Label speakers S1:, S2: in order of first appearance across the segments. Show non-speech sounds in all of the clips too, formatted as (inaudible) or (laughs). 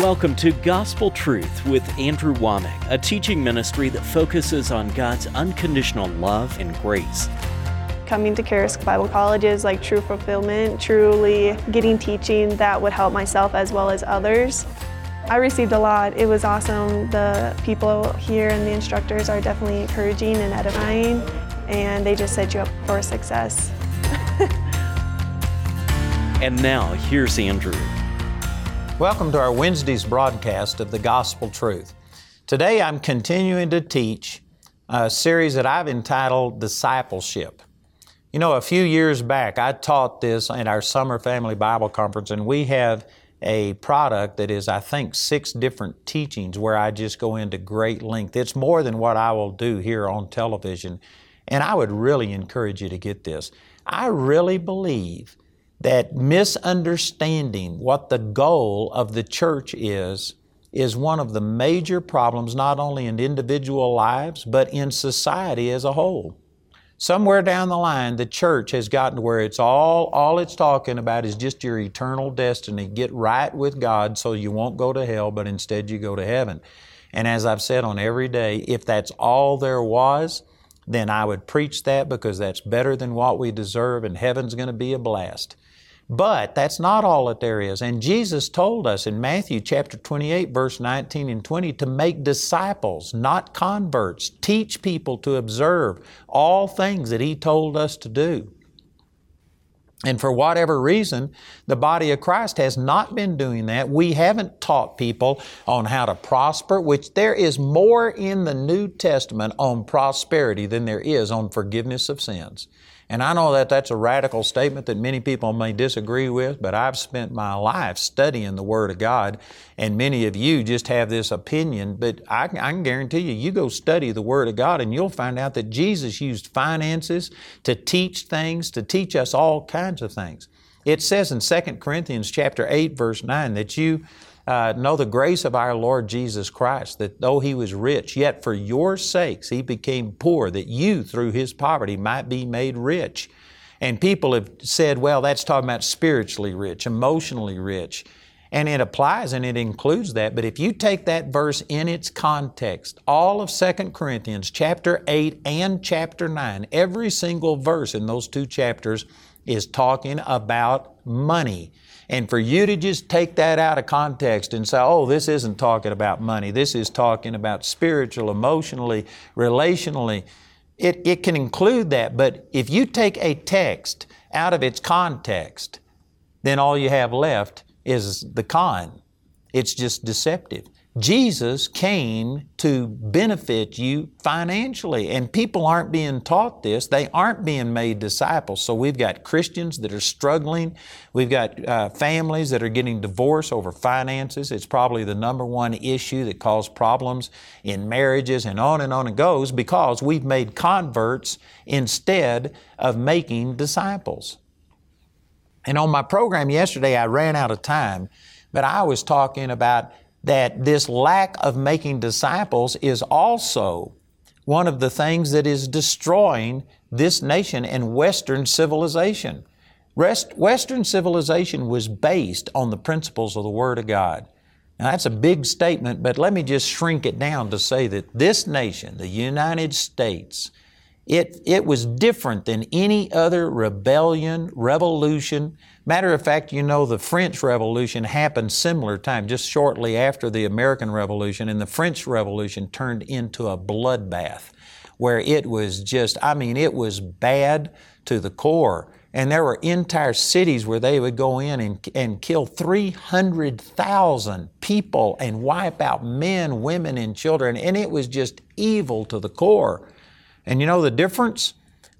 S1: Welcome to Gospel Truth with Andrew Wommack, a teaching ministry that focuses on God's unconditional love and grace.
S2: Coming to Charis Bible College is like true fulfillment, truly getting teaching that would help myself as well as others. I received a lot. It was awesome. The people here and the instructors are definitely encouraging and edifying, and they just set you up for success. (laughs)
S1: And now, here's Andrew.
S3: Welcome to our Wednesday's broadcast of the Gospel Truth. Today I'm continuing to teach a series that I've entitled Discipleship. You know, a few years back I taught this at our Summer Family Bible Conference, and we have a product that is, I think, six different teachings where I just go into great length. It's more than what I will do here on television, and I would really encourage you to get this. I really believe that misunderstanding what the goal of the church is is one of the major problems not only in individual lives but in society as a whole. Somewhere down the line the church has gotten to where it's all all it's talking about is just your eternal destiny. Get right with god so you won't go to hell but instead you go to heaven. And as i've said on every day if that's all there was then i would preach that because that's better than what we deserve and heaven's going to be a blast but that's not all that there is. And Jesus told us in Matthew chapter 28, verse 19 and 20, to make disciples, not converts. Teach people to observe all things that He told us to do. And for whatever reason, the body of Christ has not been doing that. We haven't taught people on how to prosper, which there is more in the New Testament on prosperity than there is on forgiveness of sins. And I know that that's a radical statement that many people may disagree with, but I've spent my life studying the Word of God, and many of you just have this opinion. But I, I can guarantee you, you go study the Word of God, and you'll find out that Jesus used finances to teach things, to teach us all kinds of things. It says in 2 Corinthians chapter 8, verse 9, that you uh, know the grace of our Lord Jesus Christ, that though He was rich, yet for your sakes He became poor, that you through His poverty might be made rich. And people have said, well, that's talking about spiritually rich, emotionally rich. And it applies and it includes that. But if you take that verse in its context, all of 2 Corinthians chapter 8 and chapter 9, every single verse in those two chapters is talking about money. And for you to just take that out of context and say, oh, this isn't talking about money, this is talking about spiritual, emotionally, relationally, it, it can include that. But if you take a text out of its context, then all you have left is the con. It's just deceptive. Jesus came to benefit you financially, and people aren't being taught this. They aren't being made disciples. So we've got Christians that are struggling. We've got uh, families that are getting divorced over finances. It's probably the number one issue that causes problems in marriages, and on and on it goes because we've made converts instead of making disciples. And on my program yesterday, I ran out of time, but I was talking about that this lack of making disciples is also one of the things that is destroying this nation and Western civilization. Rest, Western civilization was based on the principles of the Word of God. Now, that's a big statement, but let me just shrink it down to say that this nation, the United States, it, it was different than any other rebellion, revolution. Matter of fact, you know, the French Revolution happened similar time, just shortly after the American Revolution, and the French Revolution turned into a bloodbath where it was just, I mean, it was bad to the core. And there were entire cities where they would go in and, and kill 300,000 people and wipe out men, women, and children. And it was just evil to the core. And you know the difference?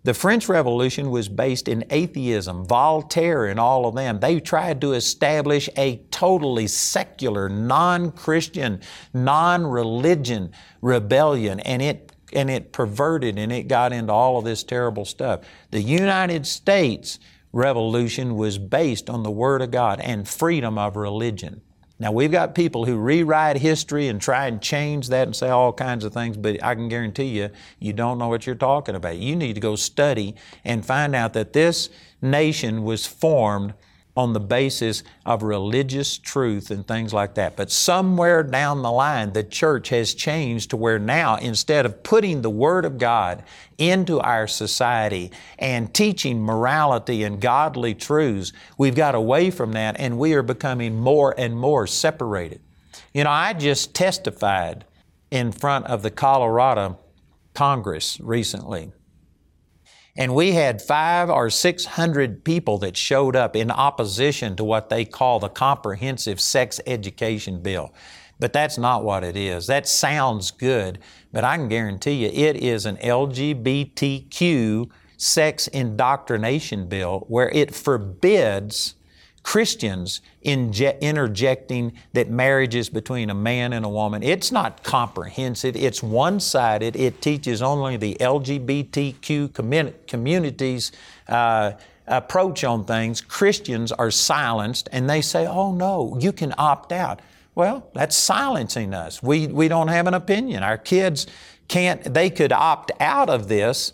S3: The French Revolution was based in atheism, Voltaire and all of them. They tried to establish a totally secular, non Christian, non religion rebellion, and it, and it perverted and it got into all of this terrible stuff. The United States Revolution was based on the Word of God and freedom of religion. Now, we've got people who rewrite history and try and change that and say all kinds of things, but I can guarantee you, you don't know what you're talking about. You need to go study and find out that this nation was formed on the basis of religious truth and things like that. But somewhere down the line, the church has changed to where now, instead of putting the Word of God into our society and teaching morality and godly truths, we've got away from that and we are becoming more and more separated. You know, I just testified in front of the Colorado Congress recently. And we had five or six hundred people that showed up in opposition to what they call the Comprehensive Sex Education Bill. But that's not what it is. That sounds good, but I can guarantee you it is an LGBTQ sex indoctrination bill where it forbids Christians inje- interjecting that marriage is between a man and a woman. It's not comprehensive, it's one sided. It teaches only the LGBTQ commun- community's uh, approach on things. Christians are silenced and they say, oh no, you can opt out. Well, that's silencing us. We, we don't have an opinion. Our kids can't, they could opt out of this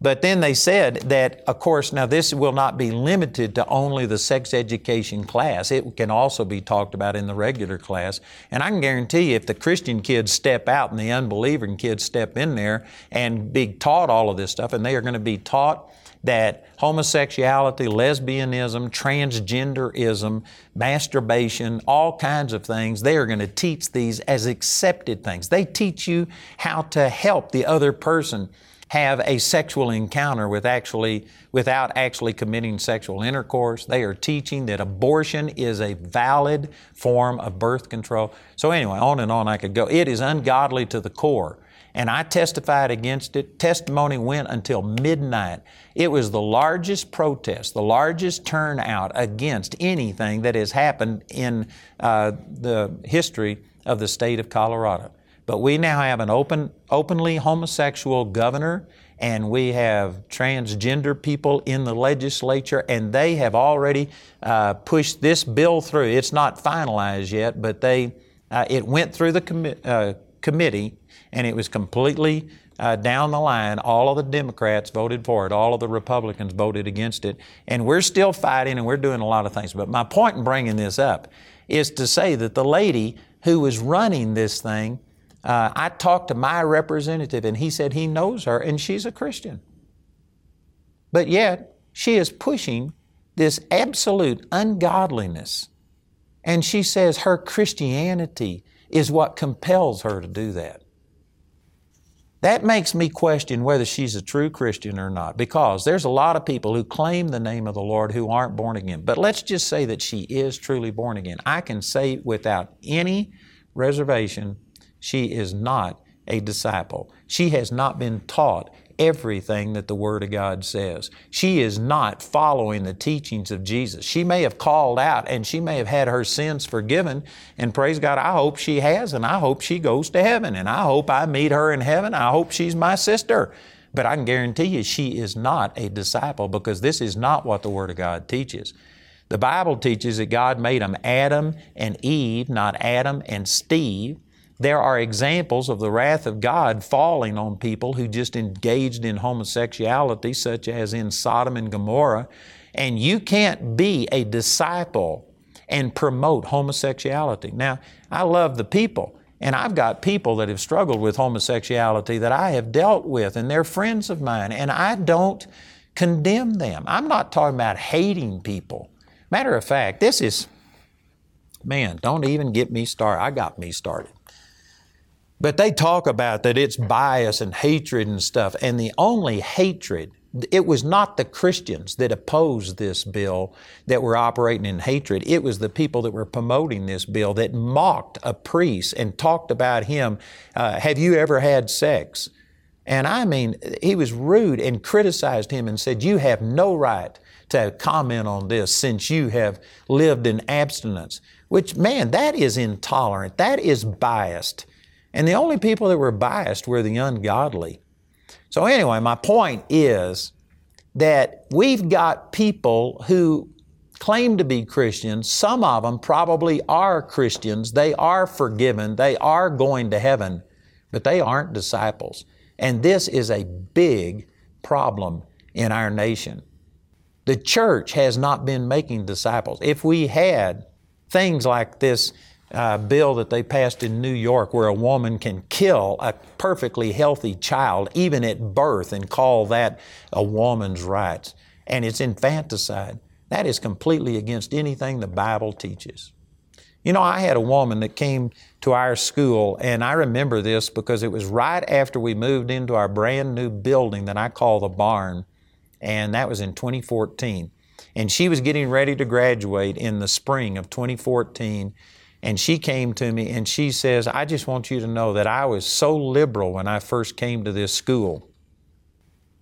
S3: but then they said that, of course, now this will not be limited to only the sex education class. It can also be talked about in the regular class. And I can guarantee you, if the Christian kids step out and the unbelieving kids step in there and be taught all of this stuff, and they are going to be taught that homosexuality, lesbianism, transgenderism, masturbation, all kinds of things, they are going to teach these as accepted things. They teach you how to help the other person have a sexual encounter with actually, without actually committing sexual intercourse. They are teaching that abortion is a valid form of birth control. So, anyway, on and on I could go. It is ungodly to the core. And I testified against it. Testimony went until midnight. It was the largest protest, the largest turnout against anything that has happened in uh, the history of the state of Colorado. But we now have an open, openly homosexual governor, and we have transgender people in the legislature, and they have already uh, pushed this bill through. It's not finalized yet, but they, uh, it went through the commi- uh, committee, and it was completely uh, down the line, all of the Democrats voted for it, all of the Republicans voted against it, and we're still fighting and we're doing a lot of things. But my point in bringing this up is to say that the lady who was running this thing uh, I talked to my representative and he said he knows her and she's a Christian. But yet, she is pushing this absolute ungodliness. And she says her Christianity is what compels her to do that. That makes me question whether she's a true Christian or not because there's a lot of people who claim the name of the Lord who aren't born again. But let's just say that she is truly born again. I can say without any reservation she is not a disciple. She has not been taught everything that the Word of God says. She is not following the teachings of Jesus. She may have called out and she may have had her sins forgiven, and praise God, I hope she has, and I hope she goes to heaven, and I hope I meet her in heaven. I hope she's my sister. But I can guarantee you she is not a disciple because this is not what the Word of God teaches. The Bible teaches that God made them Adam and Eve, not Adam and Steve. There are examples of the wrath of God falling on people who just engaged in homosexuality, such as in Sodom and Gomorrah. And you can't be a disciple and promote homosexuality. Now, I love the people, and I've got people that have struggled with homosexuality that I have dealt with, and they're friends of mine, and I don't condemn them. I'm not talking about hating people. Matter of fact, this is, man, don't even get me started. I got me started. But they talk about that it's bias and hatred and stuff. And the only hatred, it was not the Christians that opposed this bill that were operating in hatred. It was the people that were promoting this bill that mocked a priest and talked about him. Uh, have you ever had sex? And I mean, he was rude and criticized him and said, You have no right to comment on this since you have lived in abstinence. Which, man, that is intolerant. That is biased. And the only people that were biased were the ungodly. So, anyway, my point is that we've got people who claim to be Christians. Some of them probably are Christians. They are forgiven. They are going to heaven, but they aren't disciples. And this is a big problem in our nation. The church has not been making disciples. If we had things like this uh, bill that they passed in New York where a woman can kill a perfectly healthy child even at birth and call that a woman's rights, and it's infanticide. That is completely against anything the Bible teaches. You know, I had a woman that came to our school, and I remember this because it was right after we moved into our brand new building that I call the barn, and that was in 2014. And she was getting ready to graduate in the spring of 2014. And she came to me and she says, I just want you to know that I was so liberal when I first came to this school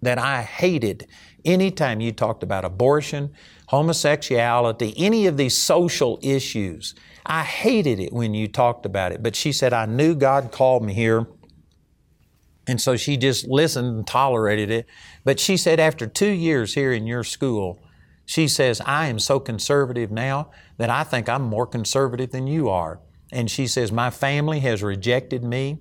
S3: that I hated anytime you talked about abortion, homosexuality, any of these social issues. I hated it when you talked about it. But she said, I knew God called me here. And so she just listened and tolerated it. But she said, after two years here in your school, she says, I am so conservative now that I think I'm more conservative than you are. And she says, My family has rejected me.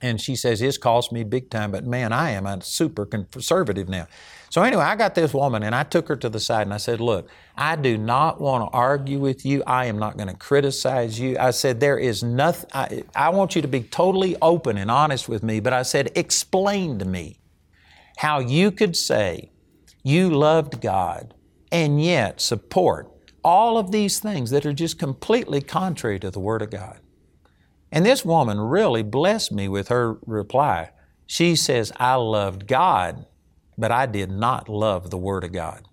S3: And she says, It's cost me big time, but man, I am a super conservative now. So anyway, I got this woman and I took her to the side and I said, Look, I do not want to argue with you. I am not going to criticize you. I said, There is nothing, I, I want you to be totally open and honest with me. But I said, Explain to me how you could say you loved God and yet support all of these things that are just completely contrary to the Word of God. And this woman really blessed me with her reply. She says, I loved God, but I did not love the Word of God.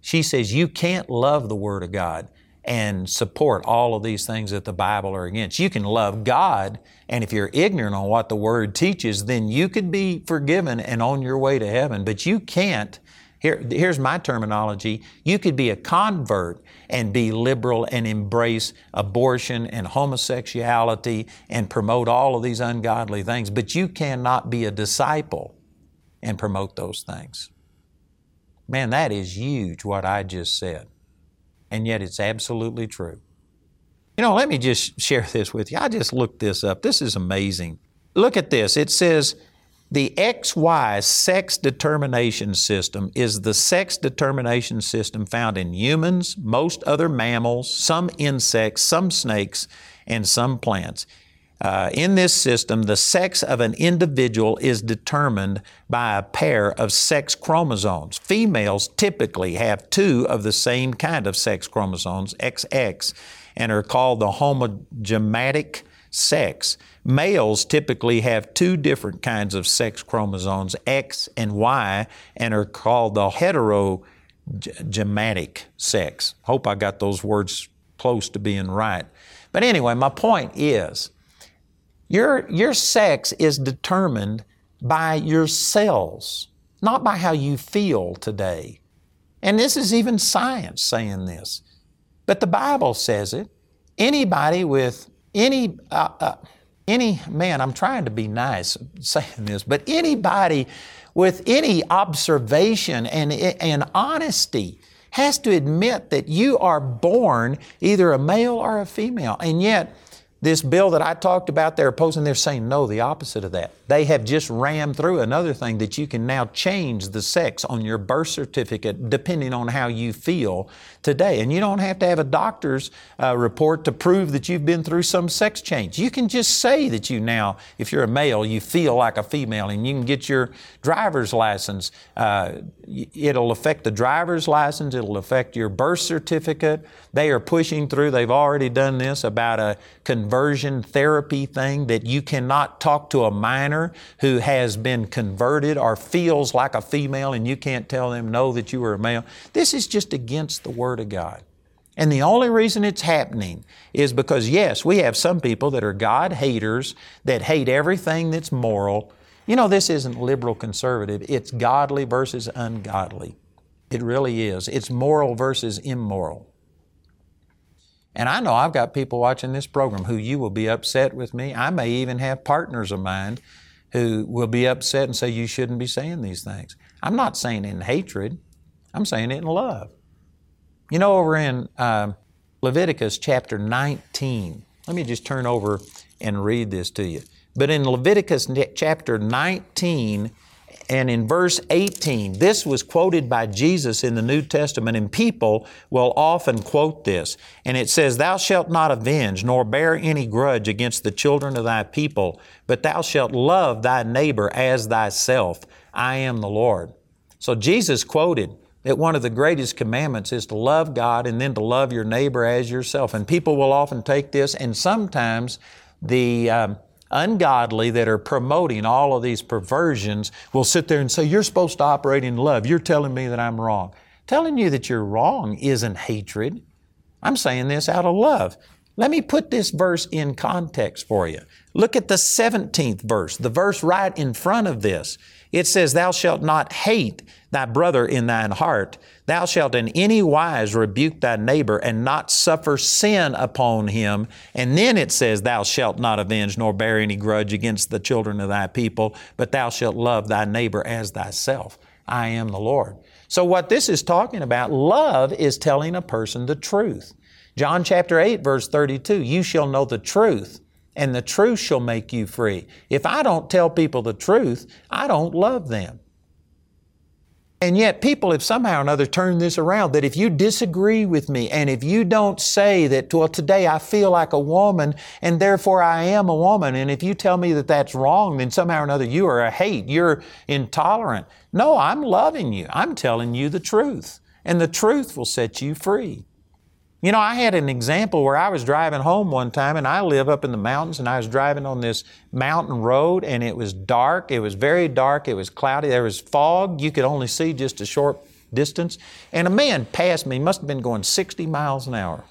S3: She says, You can't love the Word of God and support all of these things that the Bible are against. You can love God, and if you're ignorant on what the Word teaches, then you could be forgiven and on your way to heaven. But you can't here, here's my terminology. You could be a convert and be liberal and embrace abortion and homosexuality and promote all of these ungodly things, but you cannot be a disciple and promote those things. Man, that is huge what I just said. And yet it's absolutely true. You know, let me just share this with you. I just looked this up. This is amazing. Look at this. It says, the XY sex determination system is the sex determination system found in humans, most other mammals, some insects, some snakes, and some plants. Uh, in this system, the sex of an individual is determined by a pair of sex chromosomes. Females typically have two of the same kind of sex chromosomes, XX, and are called the homozygotic sex. Males typically have two different kinds of sex chromosomes, X and Y, and are called the heterozygotic sex. Hope I got those words close to being right. But anyway, my point is your, your sex is determined by your cells, not by how you feel today. And this is even science saying this. But the Bible says it. Anybody with any, uh, uh, any man, I'm trying to be nice saying this, but anybody with any observation and, and honesty has to admit that you are born either a male or a female. And yet, this bill that I talked about, they're opposing, they're saying no, the opposite of that. They have just rammed through another thing that you can now change the sex on your birth certificate depending on how you feel today. And you don't have to have a doctor's uh, report to prove that you've been through some sex change. You can just say that you now, if you're a male, you feel like a female and you can get your driver's license. Uh, it'll affect the driver's license, it'll affect your birth certificate. They are pushing through, they've already done this about a conversion therapy thing that you cannot talk to a minor who has been converted or feels like a female and you can't tell them no that you are a male. This is just against the Word of God. And the only reason it's happening is because, yes, we have some people that are God haters that hate everything that's moral. You know, this isn't liberal conservative, it's godly versus ungodly. It really is. It's moral versus immoral. And I know I've got people watching this program who you will be upset with me. I may even have partners of mine who will be upset and say, You shouldn't be saying these things. I'm not saying it in hatred, I'm saying it in love. You know, over in uh, Leviticus chapter 19, let me just turn over and read this to you. But in Leviticus chapter 19 and in verse 18, this was quoted by Jesus in the New Testament, and people will often quote this. And it says, Thou shalt not avenge, nor bear any grudge against the children of thy people, but thou shalt love thy neighbor as thyself. I am the Lord. So Jesus quoted that one of the greatest commandments is to love God and then to love your neighbor as yourself. And people will often take this, and sometimes the um, ungodly that are promoting all of these perversions will sit there and say, You're supposed to operate in love. You're telling me that I'm wrong. Telling you that you're wrong isn't hatred. I'm saying this out of love. Let me put this verse in context for you. Look at the 17th verse, the verse right in front of this. It says, Thou shalt not hate thy brother in thine heart. Thou shalt in any wise rebuke thy neighbor and not suffer sin upon him. And then it says, Thou shalt not avenge nor bear any grudge against the children of thy people, but thou shalt love thy neighbor as thyself. I am the Lord. So, what this is talking about, love is telling a person the truth. John chapter 8, verse 32 You shall know the truth, and the truth shall make you free. If I don't tell people the truth, I don't love them. And yet, people have somehow or another turned this around that if you disagree with me and if you don't say that, well, today I feel like a woman and therefore I am a woman, and if you tell me that that's wrong, then somehow or another you are a hate, you're intolerant. No, I'm loving you. I'm telling you the truth. And the truth will set you free. You know, I had an example where I was driving home one time and I live up in the mountains and I was driving on this mountain road and it was dark. It was very dark. It was cloudy. There was fog. You could only see just a short distance. And a man passed me, must have been going 60 miles an hour.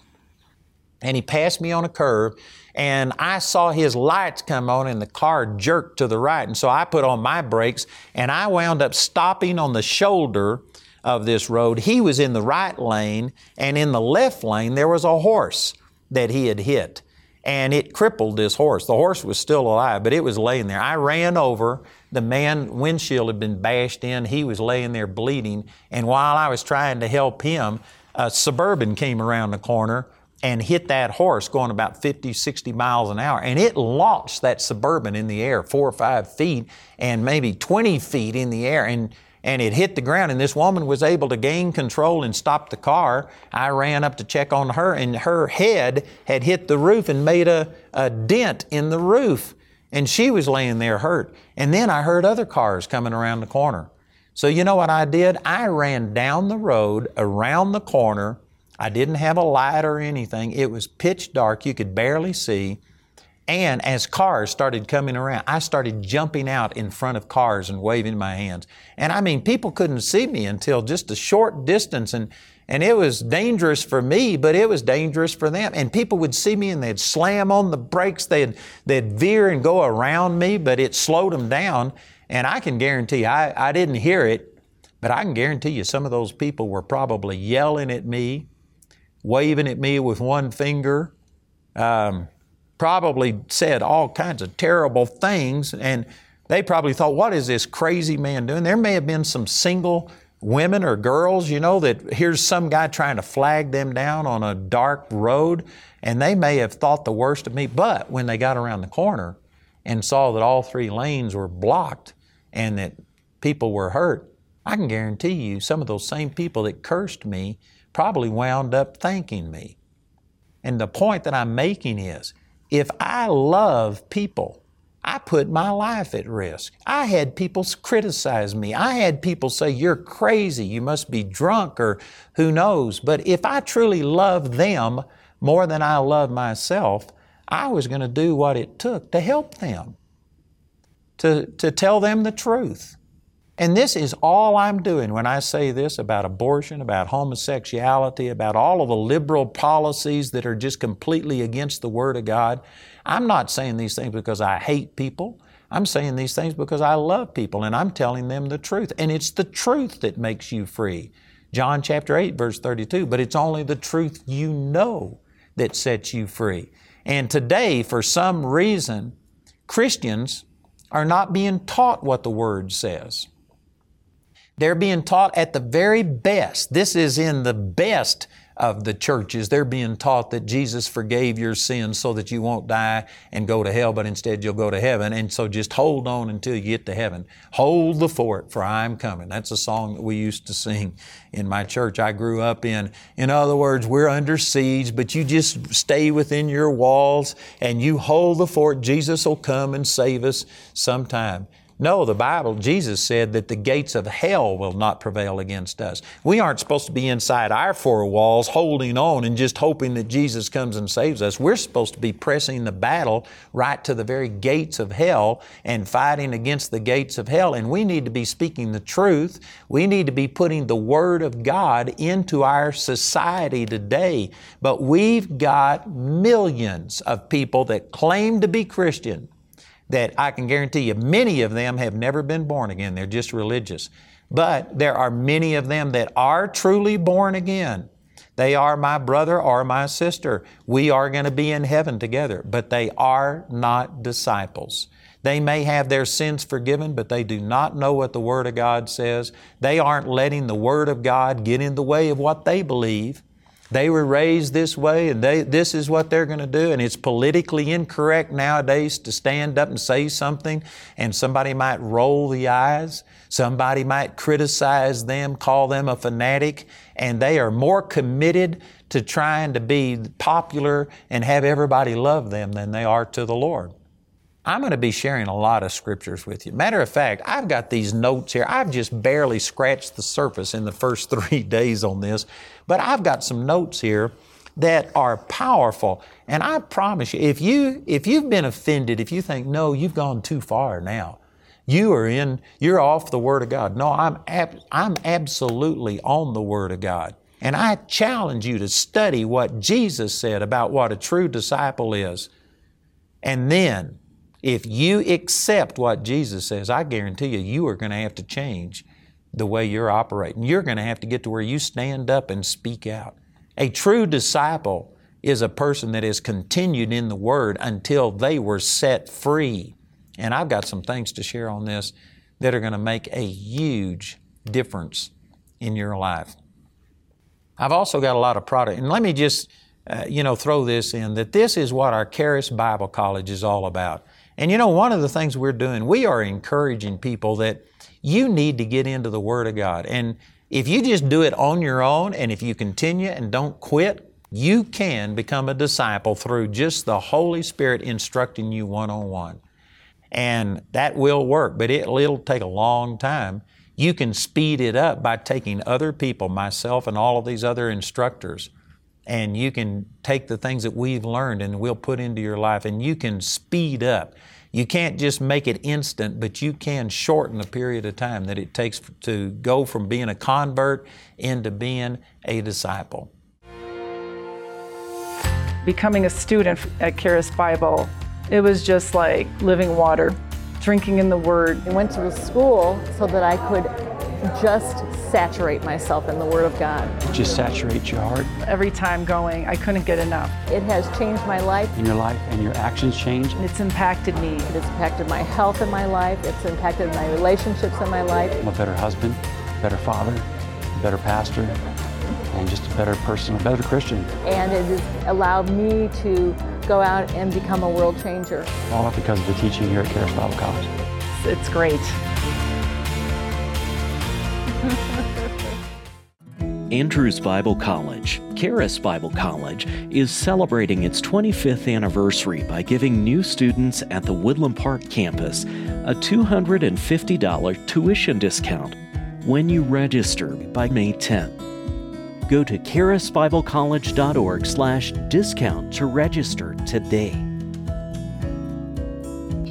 S3: And he passed me on a curve and I saw his lights come on and the car jerked to the right. And so I put on my brakes and I wound up stopping on the shoulder of this road, he was in the right lane, and in the left lane, there was a horse that he had hit. And it crippled this horse. The horse was still alive, but it was laying there. I ran over. The man windshield had been bashed in. He was laying there bleeding. And while I was trying to help him, a suburban came around the corner and hit that horse going about 50, 60 miles an hour. And it launched that suburban in the air, four or five feet and maybe 20 feet in the air. And and it hit the ground and this woman was able to gain control and stop the car. I ran up to check on her and her head had hit the roof and made a, a dent in the roof and she was laying there hurt. And then i heard other cars coming around the corner. So you know what i did? I ran down the road around the corner. I didn't have a light or anything. It was pitch dark. You could barely see and as cars started coming around, I started jumping out in front of cars and waving my hands. And I mean, people couldn't see me until just a short distance. And, and it was dangerous for me, but it was dangerous for them. And people would see me and they'd slam on the brakes, they'd, they'd veer and go around me, but it slowed them down. And I can guarantee, I, I didn't hear it, but I can guarantee you some of those people were probably yelling at me, waving at me with one finger. Um, probably said all kinds of terrible things, and they probably thought, what is this crazy man doing? There may have been some single women or girls, you know, that here's some guy trying to flag them down on a dark road, and they may have thought the worst of me. But when they got around the corner and saw that all three lanes were blocked and that people were hurt, I can guarantee you some of those same people that cursed me probably wound up thanking me. And the point that I'm making is if I love people, I put my life at risk. I had people criticize me. I had people say, You're crazy, you must be drunk, or who knows. But if I truly love them more than I love myself, I was going to do what it took to help them, to, to tell them the truth. And this is all I'm doing when I say this about abortion, about homosexuality, about all of the liberal policies that are just completely against the Word of God. I'm not saying these things because I hate people. I'm saying these things because I love people and I'm telling them the truth. And it's the truth that makes you free. John chapter 8, verse 32. But it's only the truth you know that sets you free. And today, for some reason, Christians are not being taught what the Word says. They're being taught at the very best. This is in the best of the churches. They're being taught that Jesus forgave your sins so that you won't die and go to hell, but instead you'll go to heaven. And so just hold on until you get to heaven. Hold the fort, for I am coming. That's a song that we used to sing in my church I grew up in. In other words, we're under siege, but you just stay within your walls and you hold the fort. Jesus will come and save us sometime. No, the Bible, Jesus said that the gates of hell will not prevail against us. We aren't supposed to be inside our four walls holding on and just hoping that Jesus comes and saves us. We're supposed to be pressing the battle right to the very gates of hell and fighting against the gates of hell. And we need to be speaking the truth. We need to be putting the Word of God into our society today. But we've got millions of people that claim to be Christian that I can guarantee you many of them have never been born again. They're just religious. But there are many of them that are truly born again. They are my brother or my sister. We are going to be in heaven together, but they are not disciples. They may have their sins forgiven, but they do not know what the Word of God says. They aren't letting the Word of God get in the way of what they believe. They were raised this way and they, this is what they're going to do. And it's politically incorrect nowadays to stand up and say something and somebody might roll the eyes. Somebody might criticize them, call them a fanatic, and they are more committed to trying to be popular and have everybody love them than they are to the Lord. I'm going to be sharing a lot of scriptures with you. Matter of fact, I've got these notes here. I've just barely scratched the surface in the first (laughs) three days on this, but I've got some notes here that are powerful. And I promise you, if you if you've been offended, if you think no, you've gone too far now, you are in, you're off the Word of God. No, I'm ab, I'm absolutely on the Word of God. And I challenge you to study what Jesus said about what a true disciple is. And then if you accept what Jesus says, I guarantee you, you are going to have to change the way you're operating. You're going to have to get to where you stand up and speak out. A true disciple is a person that has continued in the Word until they were set free. And I've got some things to share on this that are going to make a huge difference in your life. I've also got a lot of product, and let me just, uh, you know, throw this in that this is what our Charis Bible College is all about. And you know, one of the things we're doing, we are encouraging people that you need to get into the Word of God. And if you just do it on your own and if you continue and don't quit, you can become a disciple through just the Holy Spirit instructing you one on one. And that will work, but it, it'll take a long time. You can speed it up by taking other people, myself and all of these other instructors, and you can take the things that we've learned and we'll put into your life and you can speed up. You can't just make it instant, but you can shorten the period of time that it takes to go from being a convert into being a disciple.
S4: Becoming a student at Charis Bible, it was just like living water, drinking in the Word.
S5: I went to the school so that I could just saturate myself in the Word of God.
S6: Just saturate your heart.
S4: Every time going, I couldn't get enough.
S5: It has changed my life.
S6: And your life and your actions change.
S4: It's impacted me.
S5: It's impacted my health in my life. It's impacted my relationships in my life.
S6: I'm a better husband, better father, better pastor, and just a better person, a better Christian.
S5: And it has allowed me to go out and become a world changer.
S6: All because of the teaching here at Charis Bible College.
S4: It's great. (laughs)
S1: Andrews Bible College, Charis Bible College, is celebrating its 25th anniversary by giving new students at the Woodland Park campus a $250 tuition discount when you register by May 10th. Go to charisbiblecollege.org slash discount to register today.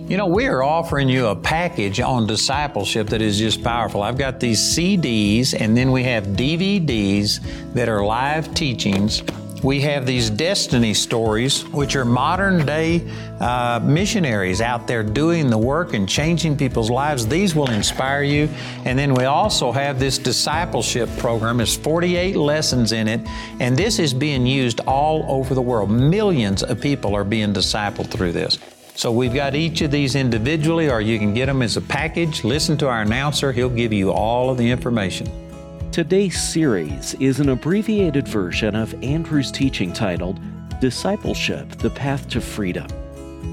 S3: You know, we are offering you a package on discipleship that is just powerful. I've got these CDs and then we have DVDs that are live teachings. We have these destiny stories, which are modern day uh, missionaries out there doing the work and changing people's lives. These will inspire you. And then we also have this discipleship program. There's 48 lessons in it, and this is being used all over the world. Millions of people are being discipled through this. So we've got each of these individually, or you can get them as a package. Listen to our announcer, he'll give you all of the information.
S1: Today's series is an abbreviated version of Andrew's teaching titled Discipleship The Path to Freedom.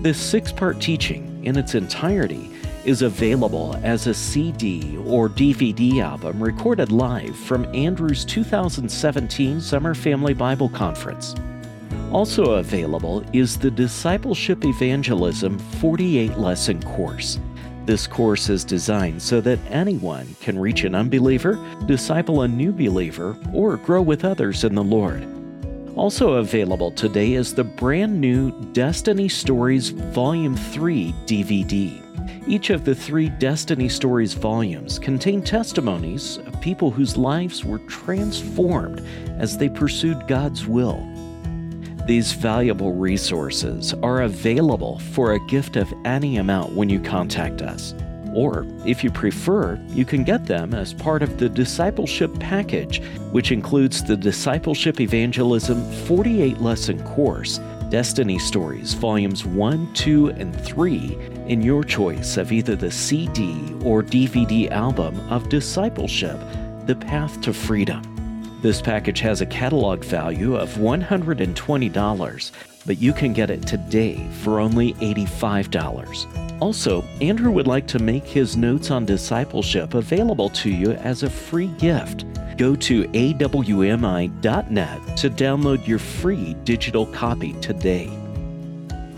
S1: This six part teaching, in its entirety, is available as a CD or DVD album recorded live from Andrew's 2017 Summer Family Bible Conference. Also available is the Discipleship Evangelism 48 lesson course. This course is designed so that anyone can reach an unbeliever, disciple a new believer, or grow with others in the Lord. Also available today is the brand new Destiny Stories Volume 3 DVD. Each of the three Destiny Stories volumes contain testimonies of people whose lives were transformed as they pursued God's will. These valuable resources are available for a gift of any amount when you contact us. Or, if you prefer, you can get them as part of the Discipleship Package, which includes the Discipleship Evangelism 48 lesson course, Destiny Stories Volumes 1, 2, and 3, in your choice of either the CD or DVD album of Discipleship The Path to Freedom. This package has a catalog value of $120, but you can get it today for only $85. Also, Andrew would like to make his notes on discipleship available to you as a free gift. Go to awmi.net to download your free digital copy today.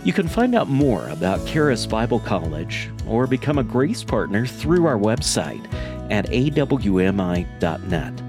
S1: You can find out more about Charis Bible College or become a Grace Partner through our website at awmi.net.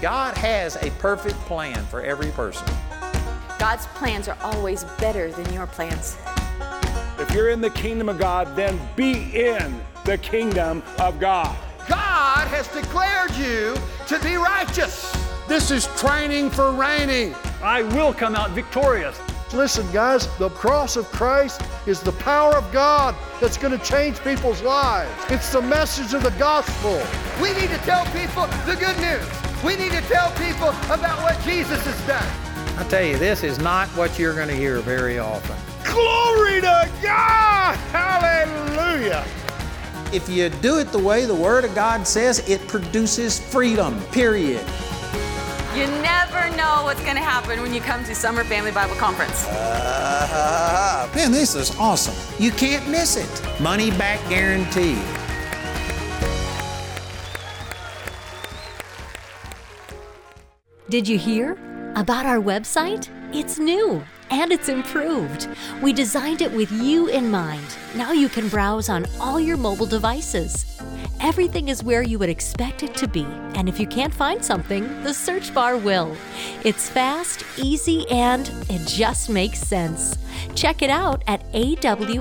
S3: God has a perfect plan for every person.
S7: God's plans are always better than your plans.
S8: If you're in the kingdom of God, then be in the kingdom of God.
S9: God has declared you to be righteous.
S10: This is training for reigning.
S8: I will come out victorious.
S10: Listen, guys, the cross of Christ is the power of God that's going to change people's lives. It's the message of the gospel.
S9: We need to tell people the good news. We need to tell people about what Jesus has done.
S3: I tell you, this is not what you're going to hear very often.
S10: Glory to God! Hallelujah!
S3: If you do it the way the Word of God says, it produces freedom, period.
S7: You never know what's going to happen when you come to Summer Family Bible Conference.
S3: Uh, man, this is awesome. You can't miss it. Money back guarantee.
S11: Did you hear? About our website? It's new and it's improved. We designed it with you in mind. Now you can browse on all your mobile devices. Everything is where you would expect it to be, and if you can't find something, the search bar will. It's fast, easy, and it just makes sense. Check it out at awmi.net.